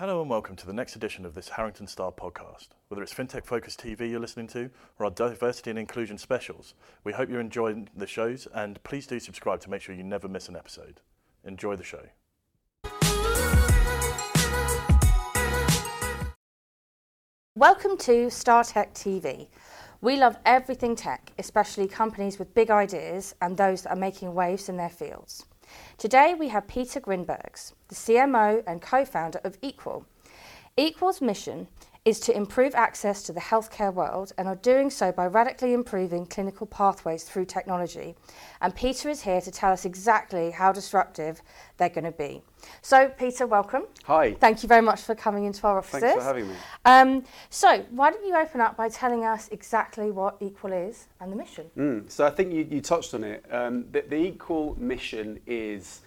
Hello and welcome to the next edition of this Harrington Starr podcast. Whether it's FinTech Focus TV you're listening to or our diversity and inclusion specials, we hope you're enjoying the shows and please do subscribe to make sure you never miss an episode. Enjoy the show. Welcome to StarTech TV. We love everything tech, especially companies with big ideas and those that are making waves in their fields. Today we have Peter Grinbergs, the CMO and co-founder of EQL. EQL's mission is to improve access to the healthcare world and are doing so by radically improving clinical pathways through technology. And Peter is here to tell us exactly how disruptive they're going to be. So, Peter, welcome. Hi. Thank you very much for coming into our offices. Thanks for having me. Um, so, why don't you open up by telling us exactly what EQL is and the mission? Mm, so I think you, you touched on it. Um, the, the equal mission is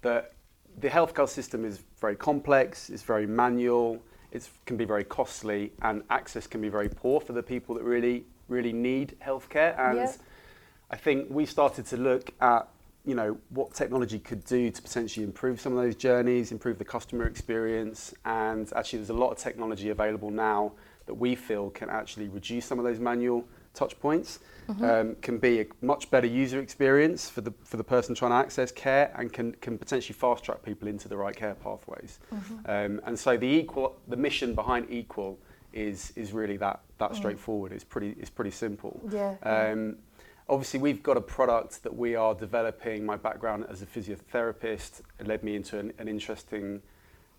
that the healthcare system is very complex, it's very manual, it can be very costly, and access can be very poor for the people that really, really need healthcare. And Yeah. I think we started to look at you know what technology could do to potentially improve some of those journeys, improve the customer experience, and actually there's a lot of technology available now that we feel can actually reduce some of those manual touch points, um, can be a much better user experience for the for the person trying to access care, and can can potentially fast track people into the right care pathways. Um, and so the equal the mission behind EQL is is really that that straightforward. It's pretty it's pretty simple. Yeah. Um, obviously, we've got a product that we are developing. My background as a physiotherapist led me into an, an interesting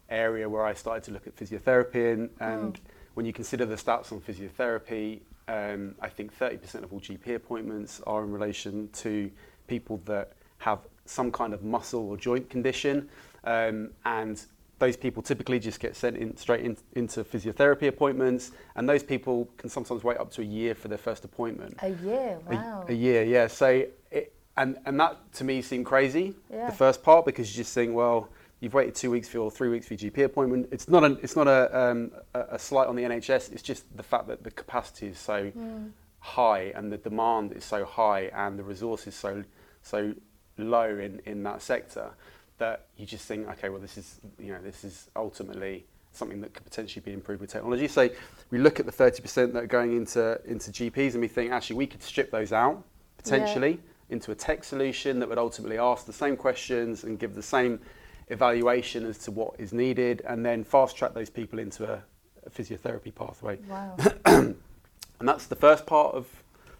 area where I started to look at physiotherapy. And, and when you consider the stats on physiotherapy, um, I think 30% of all GP appointments are in relation to people that have some kind of muscle or joint condition. Um, and those people typically just get sent in straight in, into physiotherapy appointments, and those people can sometimes wait up to a year for their first appointment. A year, A- wow. A, year, yeah. So, it, and and that to me seemed crazy. Yeah. The first part because you just think, well, you've waited two weeks for your three weeks for your GP appointment. It's not a it's not a um, a, slight on the NHS. It's just the fact that the capacity is so Hmm. high and the demand is so high and the resources so so low in in that sector that you just think, okay, well, this is you know this is ultimately something that could potentially be improved with technology. So we look at the 30% that are going into into GPs and we think actually we could strip those out potentially into a tech solution that would ultimately ask the same questions and give the same evaluation as to what is needed and then fast track those people into a, a physiotherapy pathway. Wow. And that's the first part of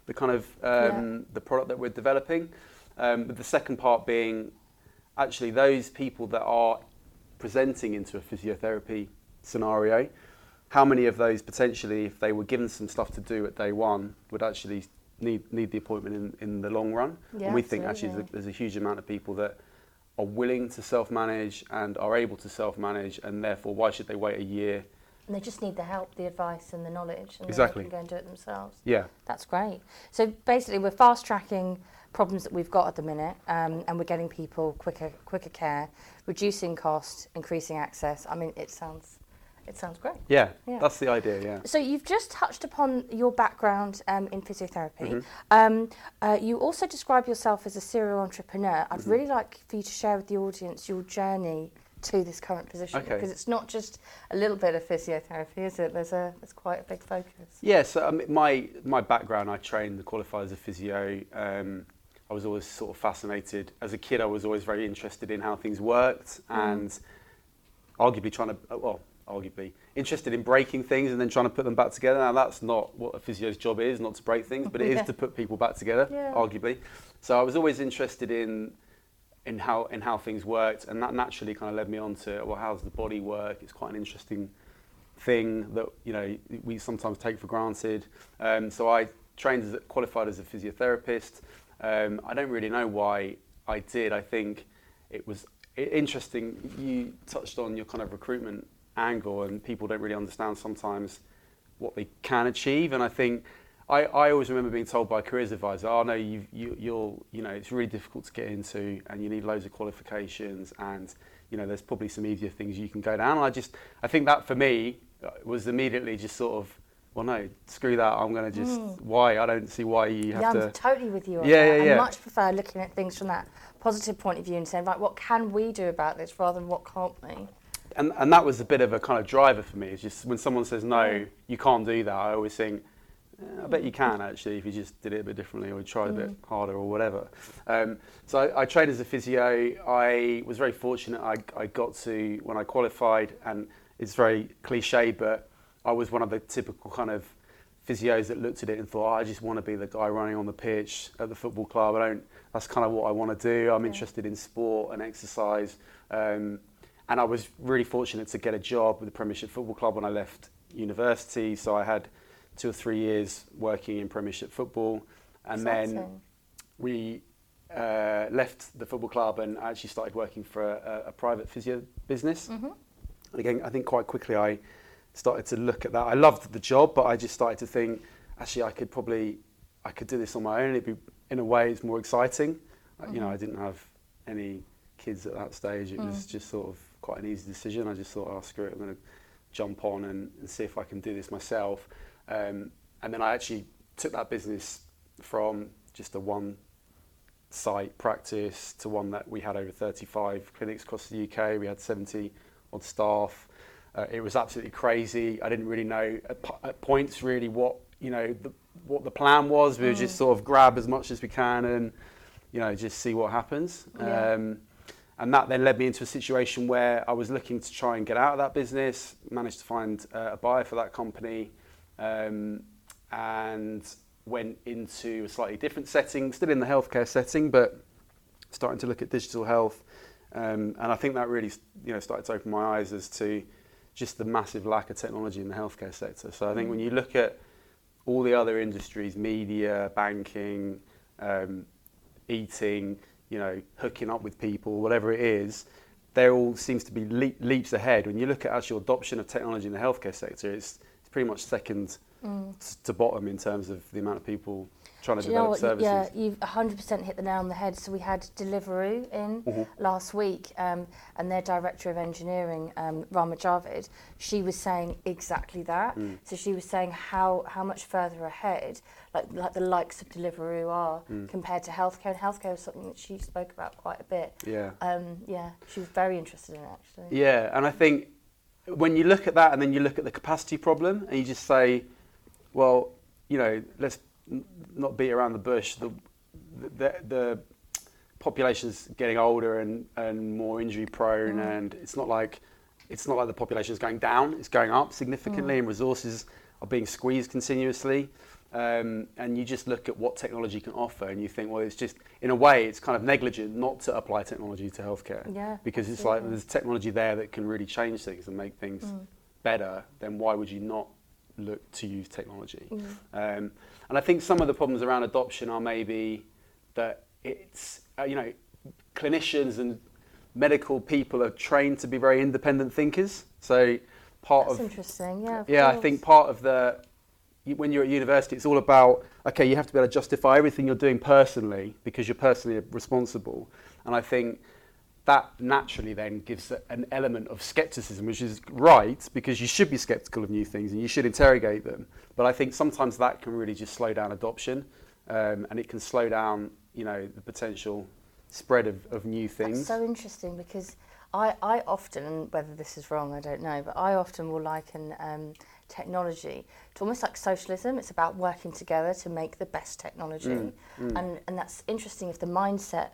the kind of um, Yeah. the product that we're developing. Um, but the second part being actually those people that are presenting into a physiotherapy scenario, how many of those potentially, if they were given some stuff to do at day one, would actually need, need the appointment in, in the long run? Yeah, and we think actually there's a, there's a huge amount of people that are willing to self-manage and are able to self-manage and therefore why should they wait a year? And they just need the help, the advice, and the knowledge, and Exactly. they can go and do it themselves. Yeah. That's great. So basically, we're fast tracking problems that we've got at the minute, um, and we're getting people quicker, quicker care, reducing cost, increasing access. I mean, it sounds, it sounds great. Yeah, Yeah. that's the idea, yeah. So you've just touched upon your background um, in physiotherapy. Mm-hmm. Um, uh, you also describe yourself as a serial entrepreneur. I'd Mm-hmm. really like for you to share with the audience your journey to this current position Okay. because it's not just a little bit of physiotherapy, is it? There's a there's quite a big focus. Yeah, so um, my my background, I trained and qualified as a physio. Um, I was always sort of fascinated. As a kid, I was always very interested in how things worked and arguably trying to, uh, well, arguably interested in breaking things and then trying to put them back together. Now, that's not what a physio's job is, not to break things, but it is to put people back together, Yeah. arguably. So I was always interested in in how in how things worked, and that naturally kind of led me on to well, how does the body work? It's quite an interesting thing that you know we sometimes take for granted. Um, so I trained as a, qualified as a physiotherapist. Um, I don't really know why I did. I think it was interesting. You touched on your kind of recruitment angle, and people don't really understand sometimes what they can achieve. And I think I, I always remember being told by a careers advisor, "Oh no, you, you you'll you know it's really difficult to get into, and you need loads of qualifications, and you know there's probably some easier things you can go down." And I just I think that for me uh, was immediately just sort of, well, no, screw that. I'm going to just why I don't see why you have to yeah, to. I'm totally with you on Yeah, that. yeah, I yeah. much prefer looking at things from that positive point of view and saying, right, what can we do about this rather than what can't we? And and that was a bit of a kind of driver for me. It's just when someone says no, you can't do that. I always think. "Eh, I bet you can actually if you just did it a bit differently or tried a bit harder or whatever. Um, so I, I trained as a physio. I was very fortunate. I, I got to when I qualified, and it's very cliche, but I was one of the typical kind of physios that looked at it and thought, oh, I just want to be the guy running on the pitch at the football club. I don't. That's kind of what I want to do. I'm interested in sport and exercise. Um, and I was really fortunate to get a job with the Premiership Football Club when I left university. So I had two or three years working in Premiership football, and then we uh, left the football club and I actually started working for a, a private physio business. Mm-hmm. And again, I think quite quickly I started to look at that. I loved the job, but I just started to think, actually, I could probably, I could do this on my own. It'd be, in a way, it's more exciting. Uh, You know, I didn't have any kids at that stage. It was just sort of quite an easy decision. I just thought, oh, screw it, I'm going to jump on and, and see if I can do this myself. Um, and then I actually took that business from just a one site practice to one that we had over 35 clinics across the UK. We had 70 odd staff. Uh, it was absolutely crazy. I didn't really know at, at points really what you know the, what the plan was. We were just sort of grab as much as we can and you know just see what happens. Yeah. Um, and that then led me into a situation where I was looking to try and get out of that business. Managed to find uh, a buyer for that company, um, and went into a slightly different setting, still in the healthcare setting, but starting to look at digital health. Um, and I think that really, you know, started to open my eyes as to just the massive lack of technology in the healthcare sector. So I think when you look at all the other industries, media, banking, um, eating, you know, hooking up with people, whatever it is, they all seems to be le- leaps ahead. When you look at actual adoption of technology in the healthcare sector, it's, it's pretty much second mm. s- to bottom in terms of the amount of people trying to Do you know develop what? services. Yeah, you've 100% hit the nail on the head. So we had Deliveroo in Mm-hmm. last week, um, and their director of engineering, um, Rama Javid, she was saying exactly that. Mm. So she was saying how, how much further ahead, like like the likes of Deliveroo are Mm. compared to healthcare. And healthcare was something that she spoke about quite a bit. Yeah. Um, yeah, she was very interested in it actually. Yeah, and I think when you look at that and then you look at the capacity problem and you just say, well, you know, let's not beat around the bush. The, the, the population's getting older and, and more injury prone, mm. and it's not like it's not like the population is going down; it's going up significantly, mm. and resources are being squeezed continuously. Um, and you just look at what technology can offer, and you think, well, it's just in a way, it's kind of negligent not to apply technology to healthcare Yeah, because it's like there's technology there that can really change things and make things mm. better, then why would you not look to use technology? Um, and I think some of the problems around adoption are maybe that it's, uh, you know, clinicians and medical people are trained to be very independent thinkers. So part That's of interesting. Yeah. of yeah, I think part of the when you're at university, it's all about okay, you have to be able to justify everything you're doing personally because you're personally responsible, and I think that naturally then gives an element of skepticism, which is right because you should be skeptical of new things and you should interrogate them. But I think sometimes that can really just slow down adoption, um, and it can slow down you know the potential spread of, of new things. That's so interesting because I, I often, and whether this is wrong, I don't know, but I often will liken um, technology to almost like socialism. It's about working together to make the best technology. Mm, And, and that's interesting if the mindset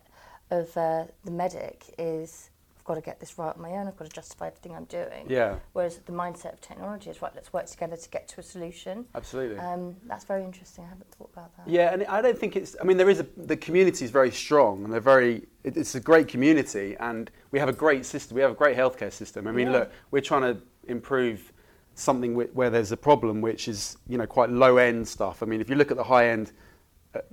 of uh, the medic is, I've got to get this right on my own, I've got to justify everything I'm doing. yeah, Whereas the mindset of technology is, right, let's work together to get to a solution. absolutely. Um, that's very interesting. I haven't thought about that. Yeah, and I don't think it's. I mean, there is a the community is very strong, and they're very. It, it's a great community, and we have a great system. We have a great healthcare system. I mean, Yeah. look, we're trying to improve something where there's a problem, which is you know quite low end stuff. I mean, if you look at the high end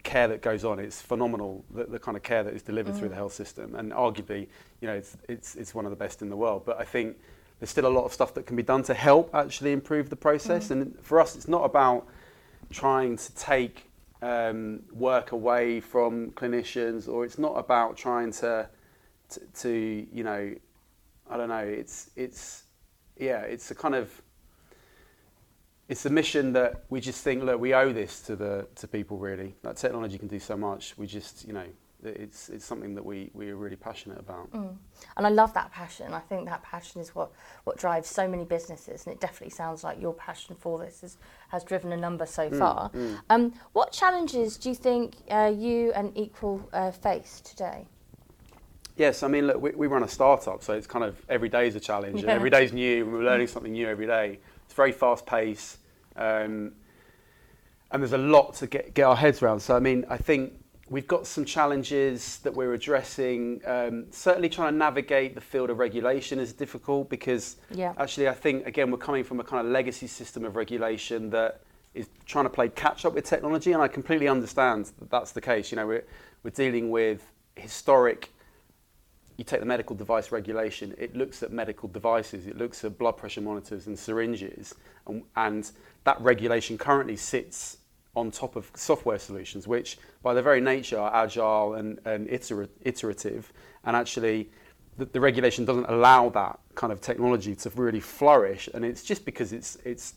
care that goes on, it's phenomenal. The, the kind of care that is delivered through the health system, and arguably, you know, it's it's it's one of the best in the world. But I think there's still a lot of stuff that can be done to help actually improve the process. And for us, it's not about trying to take um, work away from clinicians, or it's not about trying to, to, to, you know, I don't know. It's it's yeah, it's a kind of it's a mission that we just think, look, we owe this to the to people really. That technology can do so much. We just, you know, it's it's something that we we are really passionate about. Mm. And I love that passion. I think that passion is what what drives so many businesses, and it definitely sounds like your passion for this is, has driven a number so Mm, far. mm. Um, what challenges do you think uh, you and EQL uh, face today? Yes, I mean, look, we, we run a startup, so it's kind of every day is a challenge, and Yeah. every day's new, and we're learning something new every day. It's very fast paced, um, and there's a lot to get, get our heads around. So, I mean, I think we've got some challenges that we're addressing. Um, certainly, trying to navigate the field of regulation is difficult because Yeah. actually, I think, again, we're coming from a kind of legacy system of regulation that is trying to play catch up with technology, and I completely understand that that's the case. You know, we're, we're dealing with historic you take the medical device regulation, it looks at medical devices, it looks at blood pressure monitors and syringes, and, and that regulation currently sits on top of software solutions, which by their very nature are agile and, and iter- iterative, and actually the, the regulation doesn't allow that kind of technology to really flourish, and it's just because it's it's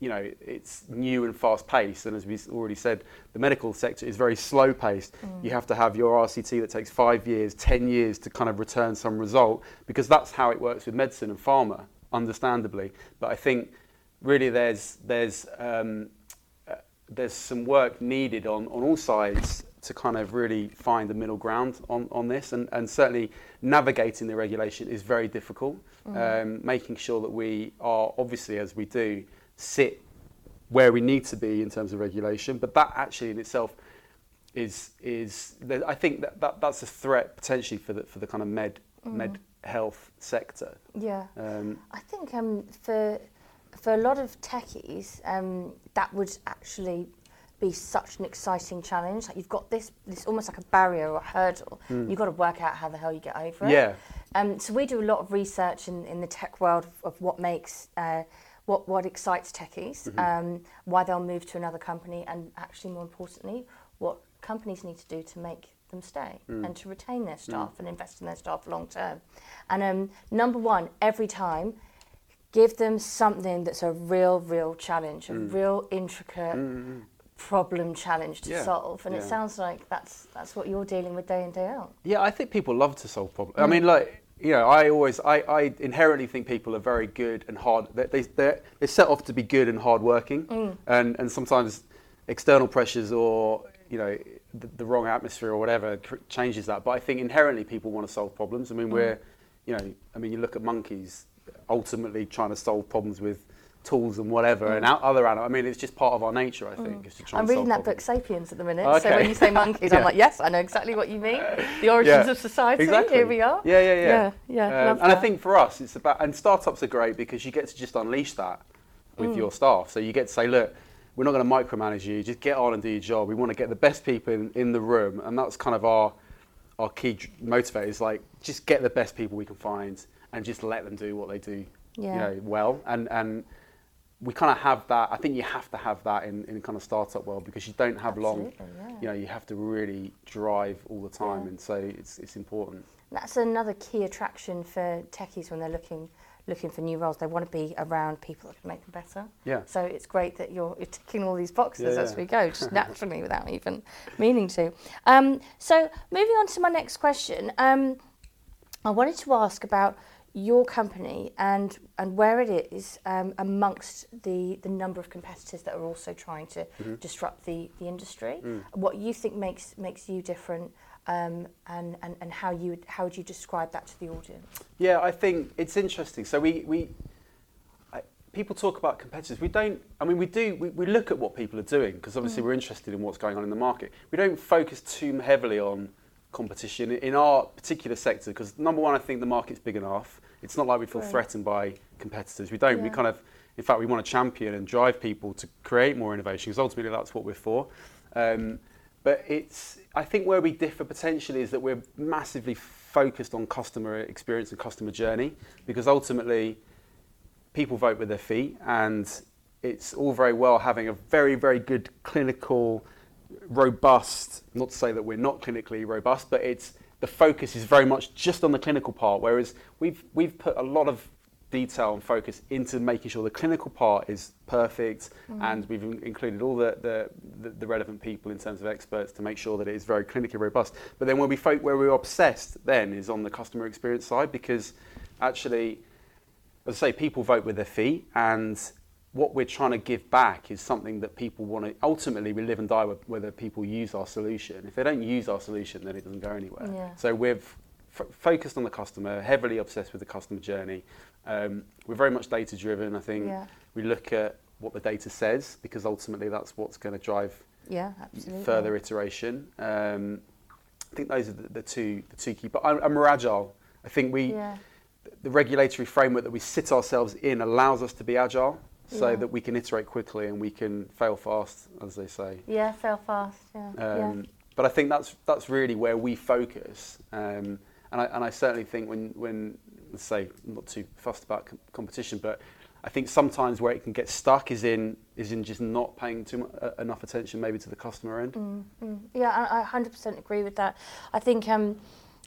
you know, it's new and fast paced. And as we've already said, the medical sector is very slow paced. You have to have your RCT that takes five years, 10 years to kind of return some result because that's how it works with medicine and pharma, understandably. But I think really there's, there's, um, uh, there's some work needed on, on all sides to kind of really find the middle ground on, on this. And, and certainly navigating the regulation is very difficult. Um, making sure that we are, obviously, as we do, sit where we need to be in terms of regulation. But that actually in itself is is I think that, that that's a threat potentially for the for the kind of med med health sector. Yeah. Um, I think um, for for a lot of techies, um, that would actually be such an exciting challenge. Like you've got this, this almost like a barrier or a hurdle. You've got to work out how the hell you get over it. Yeah. Um, so we do a lot of research in, in the tech world of, of what makes. Uh, what, what excites techies, um, why they'll move to another company, and actually, more importantly, what companies need to do to make them stay and to retain their staff and invest in their staff long term. And um, number one, every time, give them something that's a real, real challenge, a real intricate problem challenge to Yeah, solve. And it sounds like that's that's what you're dealing with day in day out. Yeah, I think people love to solve problems. I mean, like you know, I always, I, I inherently think people are very good and hard. They they they're, set off to be good and hardworking, mm. and and sometimes external pressures or you know the, the wrong atmosphere or whatever cr- changes that. But I think inherently people want to solve problems. I mean, mm. we're you know, I mean, you look at monkeys ultimately trying to solve problems with tools and whatever, and out, other animals. I mean, it's just part of our nature. I think. Is to try I'm and reading that problems. book Sapiens at the minute. So when you say monkeys, I'm like, yes, I know exactly what you mean. The origins Yeah. of society. Exactly. Here we are. Yeah, yeah, yeah. Yeah, yeah, Um, and I think for us, it's about and startups are great because you get to just unleash that Mm. with your staff. So you get to say, look, we're not going to micromanage you. Just get on and do your job. We want to get the best people in, in the room, and that's kind of our our key motivator. Is like just get the best people we can find and just let them do what they do, Yeah. you know, well. And and we kind of have that. I think you have to have that in in kind of startup world because you don't have long. Yeah. You know, you have to really drive all the time, Yeah. and so it's it's important. That's another key attraction for techies when they're looking looking for new roles. They want to be around people that can make them better. Yeah. So it's great that you're, you're ticking all these boxes Yeah, as we go, just naturally without even meaning to. Um, so moving on to my next question, um, I wanted to ask about your company and and where it is um, amongst the the number of competitors that are also trying to Mm-hmm. disrupt the the industry. Mm. What you think makes makes you different, um, and, and and how you would, how would you describe that to the audience? Yeah, I think it's interesting. So we, we I, people talk about competitors. We don't. I mean, we do. We, we look at what people are doing because obviously we're interested in what's going on in the market. We don't focus too heavily on competition in our particular sector because number one, I think the market's big enough. It's not like we feel Right. threatened by competitors. We don't. We kind of, in fact, we want to champion and drive people to create more innovation because ultimately that's what we're for. Um, but it's, I think where we differ potentially is that we're massively focused on customer experience and customer journey because ultimately people vote with their feet and it's all very well having a very, very good clinical, robust, not to say that we're not clinically robust, but it's the focus is very much just on the clinical part, whereas we've, we've put a lot of detail and focus into making sure the clinical part is perfect, mm-hmm. and we've included all the, the, the, the relevant people in terms of experts to make sure that it is very clinically robust. But then where we fo- where we're obsessed then is on the customer experience side because actually, as I say, people vote with their feet, and what we're trying to give back is something that people want to. Ultimately, we live and die with whether people use our solution. If they don't use our solution, then it doesn't go anywhere. Yeah. So we've f- focused on the customer, heavily obsessed with the customer journey. Um, we're very much data driven. I think Yeah. we look at what the data says because ultimately that's what's going to drive Yeah, further iteration. Um, I think those are the, the two the two key. But I'm, I'm more agile. I think we the regulatory framework that we sit ourselves in allows us to be agile, so Yeah. that we can iterate quickly and we can fail fast, as they say. Yeah, fail fast. Yeah. Um, But I think that's that's really where we focus, um, and I and I certainly think when when let's say I'm not too fussed about com- competition, but I think sometimes where it can get stuck is in is in just not paying too mu- uh, enough attention maybe to the customer end. Mm, mm. Yeah, I, I 100% agree with that. I think um,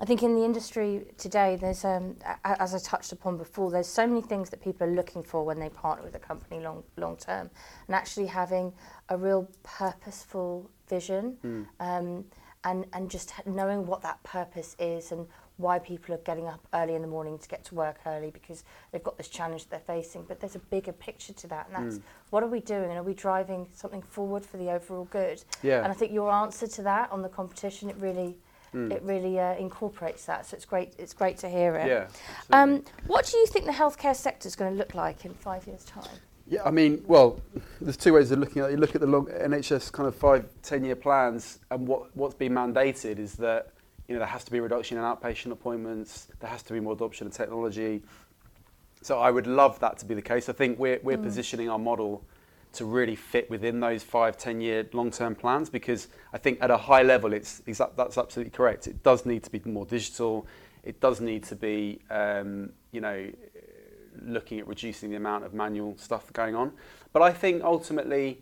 I think in the industry today, there's um, as I touched upon before, there's so many things that people are looking for when they partner with a company long long term, and actually having a real purposeful vision, Mm. um, and and just knowing what that purpose is and why people are getting up early in the morning to get to work early because they've got this challenge they're facing. But there's a bigger picture to that, and that's Mm. what are we doing, and are we driving something forward for the overall good? Yeah. And I think your answer to that on the competition, it really, Mm. it really uh, incorporates that. So it's great. It's great to hear it. Yeah. Um, what do you think the healthcare sector is going to look like in five years' time? Yeah, I mean, well, there's two ways of looking at it. You look at the long NHS kind of five, ten year plans, and what, what's been mandated is that you know there has to be a reduction in outpatient appointments, there has to be more adoption of technology. So I would love that to be the case. I think we're, we're positioning our model to really fit within those five, ten year long term plans because I think at a high level, it's, that's absolutely correct. It does need to be more digital. It does need to be, um, you know, looking at reducing the amount of manual stuff going on. But I think ultimately,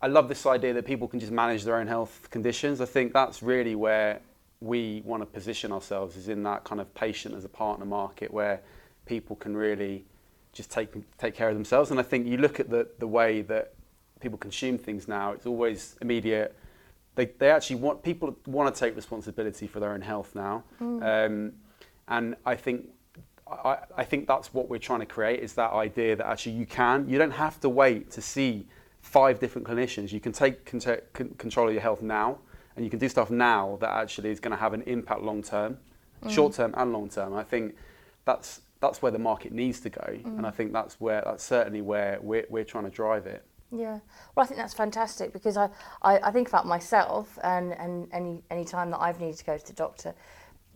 I love this idea that people can just manage their own health conditions. I think that's really where we want to position ourselves is in that kind of patient as a partner market where people can really just take take care of themselves. And I think you look at the the way that people consume things now, it's always immediate. They, they actually want people want to take responsibility for their own health now, um, and I think I, I think that's what we're trying to create is that idea that actually you can you don't have to wait to see five different clinicians. You can take con- con- control of your health now, and you can do stuff now that actually is going to have an impact long term, short term and long term. I think that's that's where the market needs to go, and I mm. think that's where that's certainly where we're we're trying to drive it. Yeah, well, I think that's fantastic because I, I, I think about myself and, and any any time that I've needed to go to the doctor,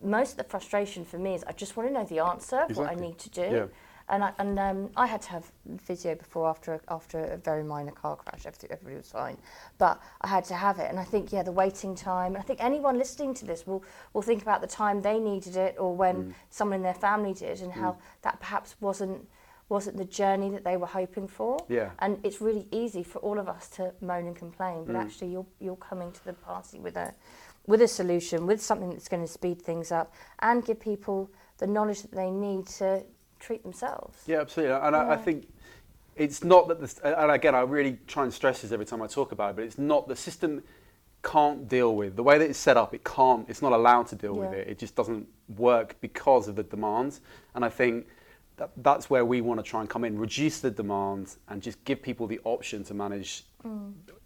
most of the frustration for me is I just want to know the answer of what I need to do. Yeah. And I, and um, I had to have physio before after a, after a very minor car crash. Everything, everybody was fine, but I had to have it. And I think yeah, the waiting time. I think anyone listening to this will will think about the time they needed it or when Mm. someone in their family did, and how that perhaps wasn't wasn't the journey that they were hoping for. Yeah. And it's really easy for all of us to moan and complain, Mm. but actually you're you're coming to the party with a with a solution, with something that's going to speed things up and give people the knowledge that they need to treat themselves. Yeah, absolutely. And I, I think it's not that the, and again, I really try and stress this every time I talk about it, but it's not the system can't deal with the way that it's set up. It can't. It's not allowed to deal with it. It just doesn't work because of the demands. And I think that, that's where we want to try and come in, reduce the demand, and just give people the option to manage,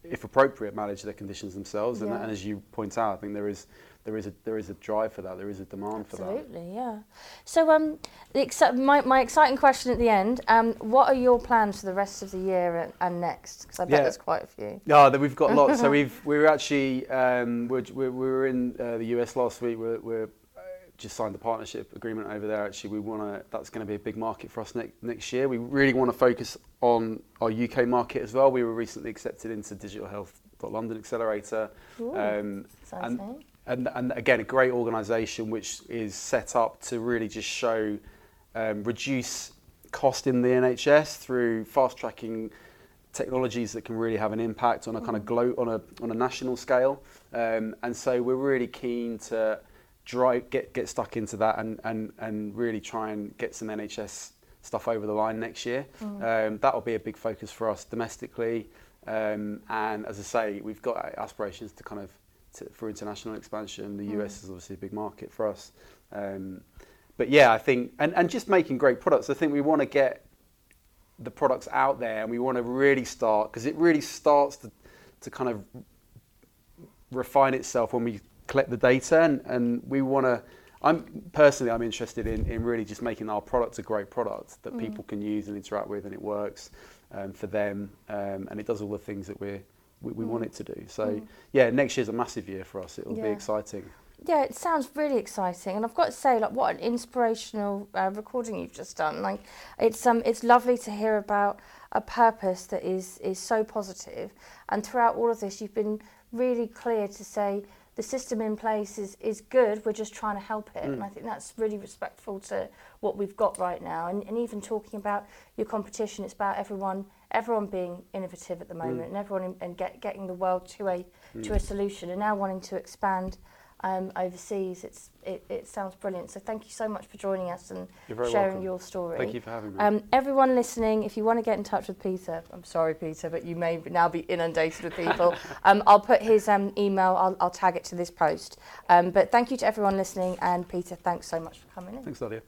if appropriate, manage their conditions themselves. And, Mm. And as you point out, I think there is there is a there is a drive for that. There is a demand for that. Absolutely, yeah. So, um, exci- my, my exciting question at the end: um, What are your plans for the rest of the year and, and next? Because I bet Yeah. there's quite a few. Yeah, that we've got lots. so we've we were actually um, we're, we we were in uh, the US last week. We're, we're uh, just signed the partnership agreement over there. Actually, we want to. That's going to be a big market for us next next year. We really want to focus on our UK market as well. We were recently accepted into Digital Health London Accelerator. Ooh, Um, and, and, and again, a great organisation which is set up to really just show, um, reduce cost in the NHS through fast tracking technologies that can really have an impact on a kind of glo- on a on a national scale. Um, and so we're really keen to drive get get stuck into that and and and really try and get some NHS stuff over the line next year. Um, that will be a big focus for us domestically. Um, and as I say, we've got aspirations to kind of to, for international expansion. The US is obviously a big market for us. Um, but yeah, I think and, and just making great products. I think we want to get the products out there, and we want to really start because it really starts to to kind of refine itself when we collect the data, and, and we want to. I'm personally, I'm interested in, in really just making our product a great product that people can use and interact with, and it works um, for them, um, and it does all the things that we're, we we want it to do. So yeah, next year's a massive year for us. It'll be exciting. Yeah, it sounds really exciting, and I've got to say, like, what an inspirational uh, recording you've just done. Like, it's um, it's lovely to hear about a purpose that is is so positive, and throughout all of this, you've been really clear to say the system in place is is good. We're just trying to help it, and I think that's really respectful to what we've got right now. And, and even talking about your competition, it's about everyone everyone being innovative at the mm. moment, and everyone in, and get, getting the world to a to a mm. solution, and now wanting to expand um, overseas. It's it, it sounds brilliant. So thank you so much for joining us and sharing welcome. your story. Thank you for having me. Um, everyone listening, if you want to get in touch with Peter, I'm sorry, Peter, but you may now be inundated with people. um, I'll put his um, email. I'll, I'll tag it to this post. Um, but thank you to everyone listening, and Peter, thanks so much for coming in. Thanks, Nadia.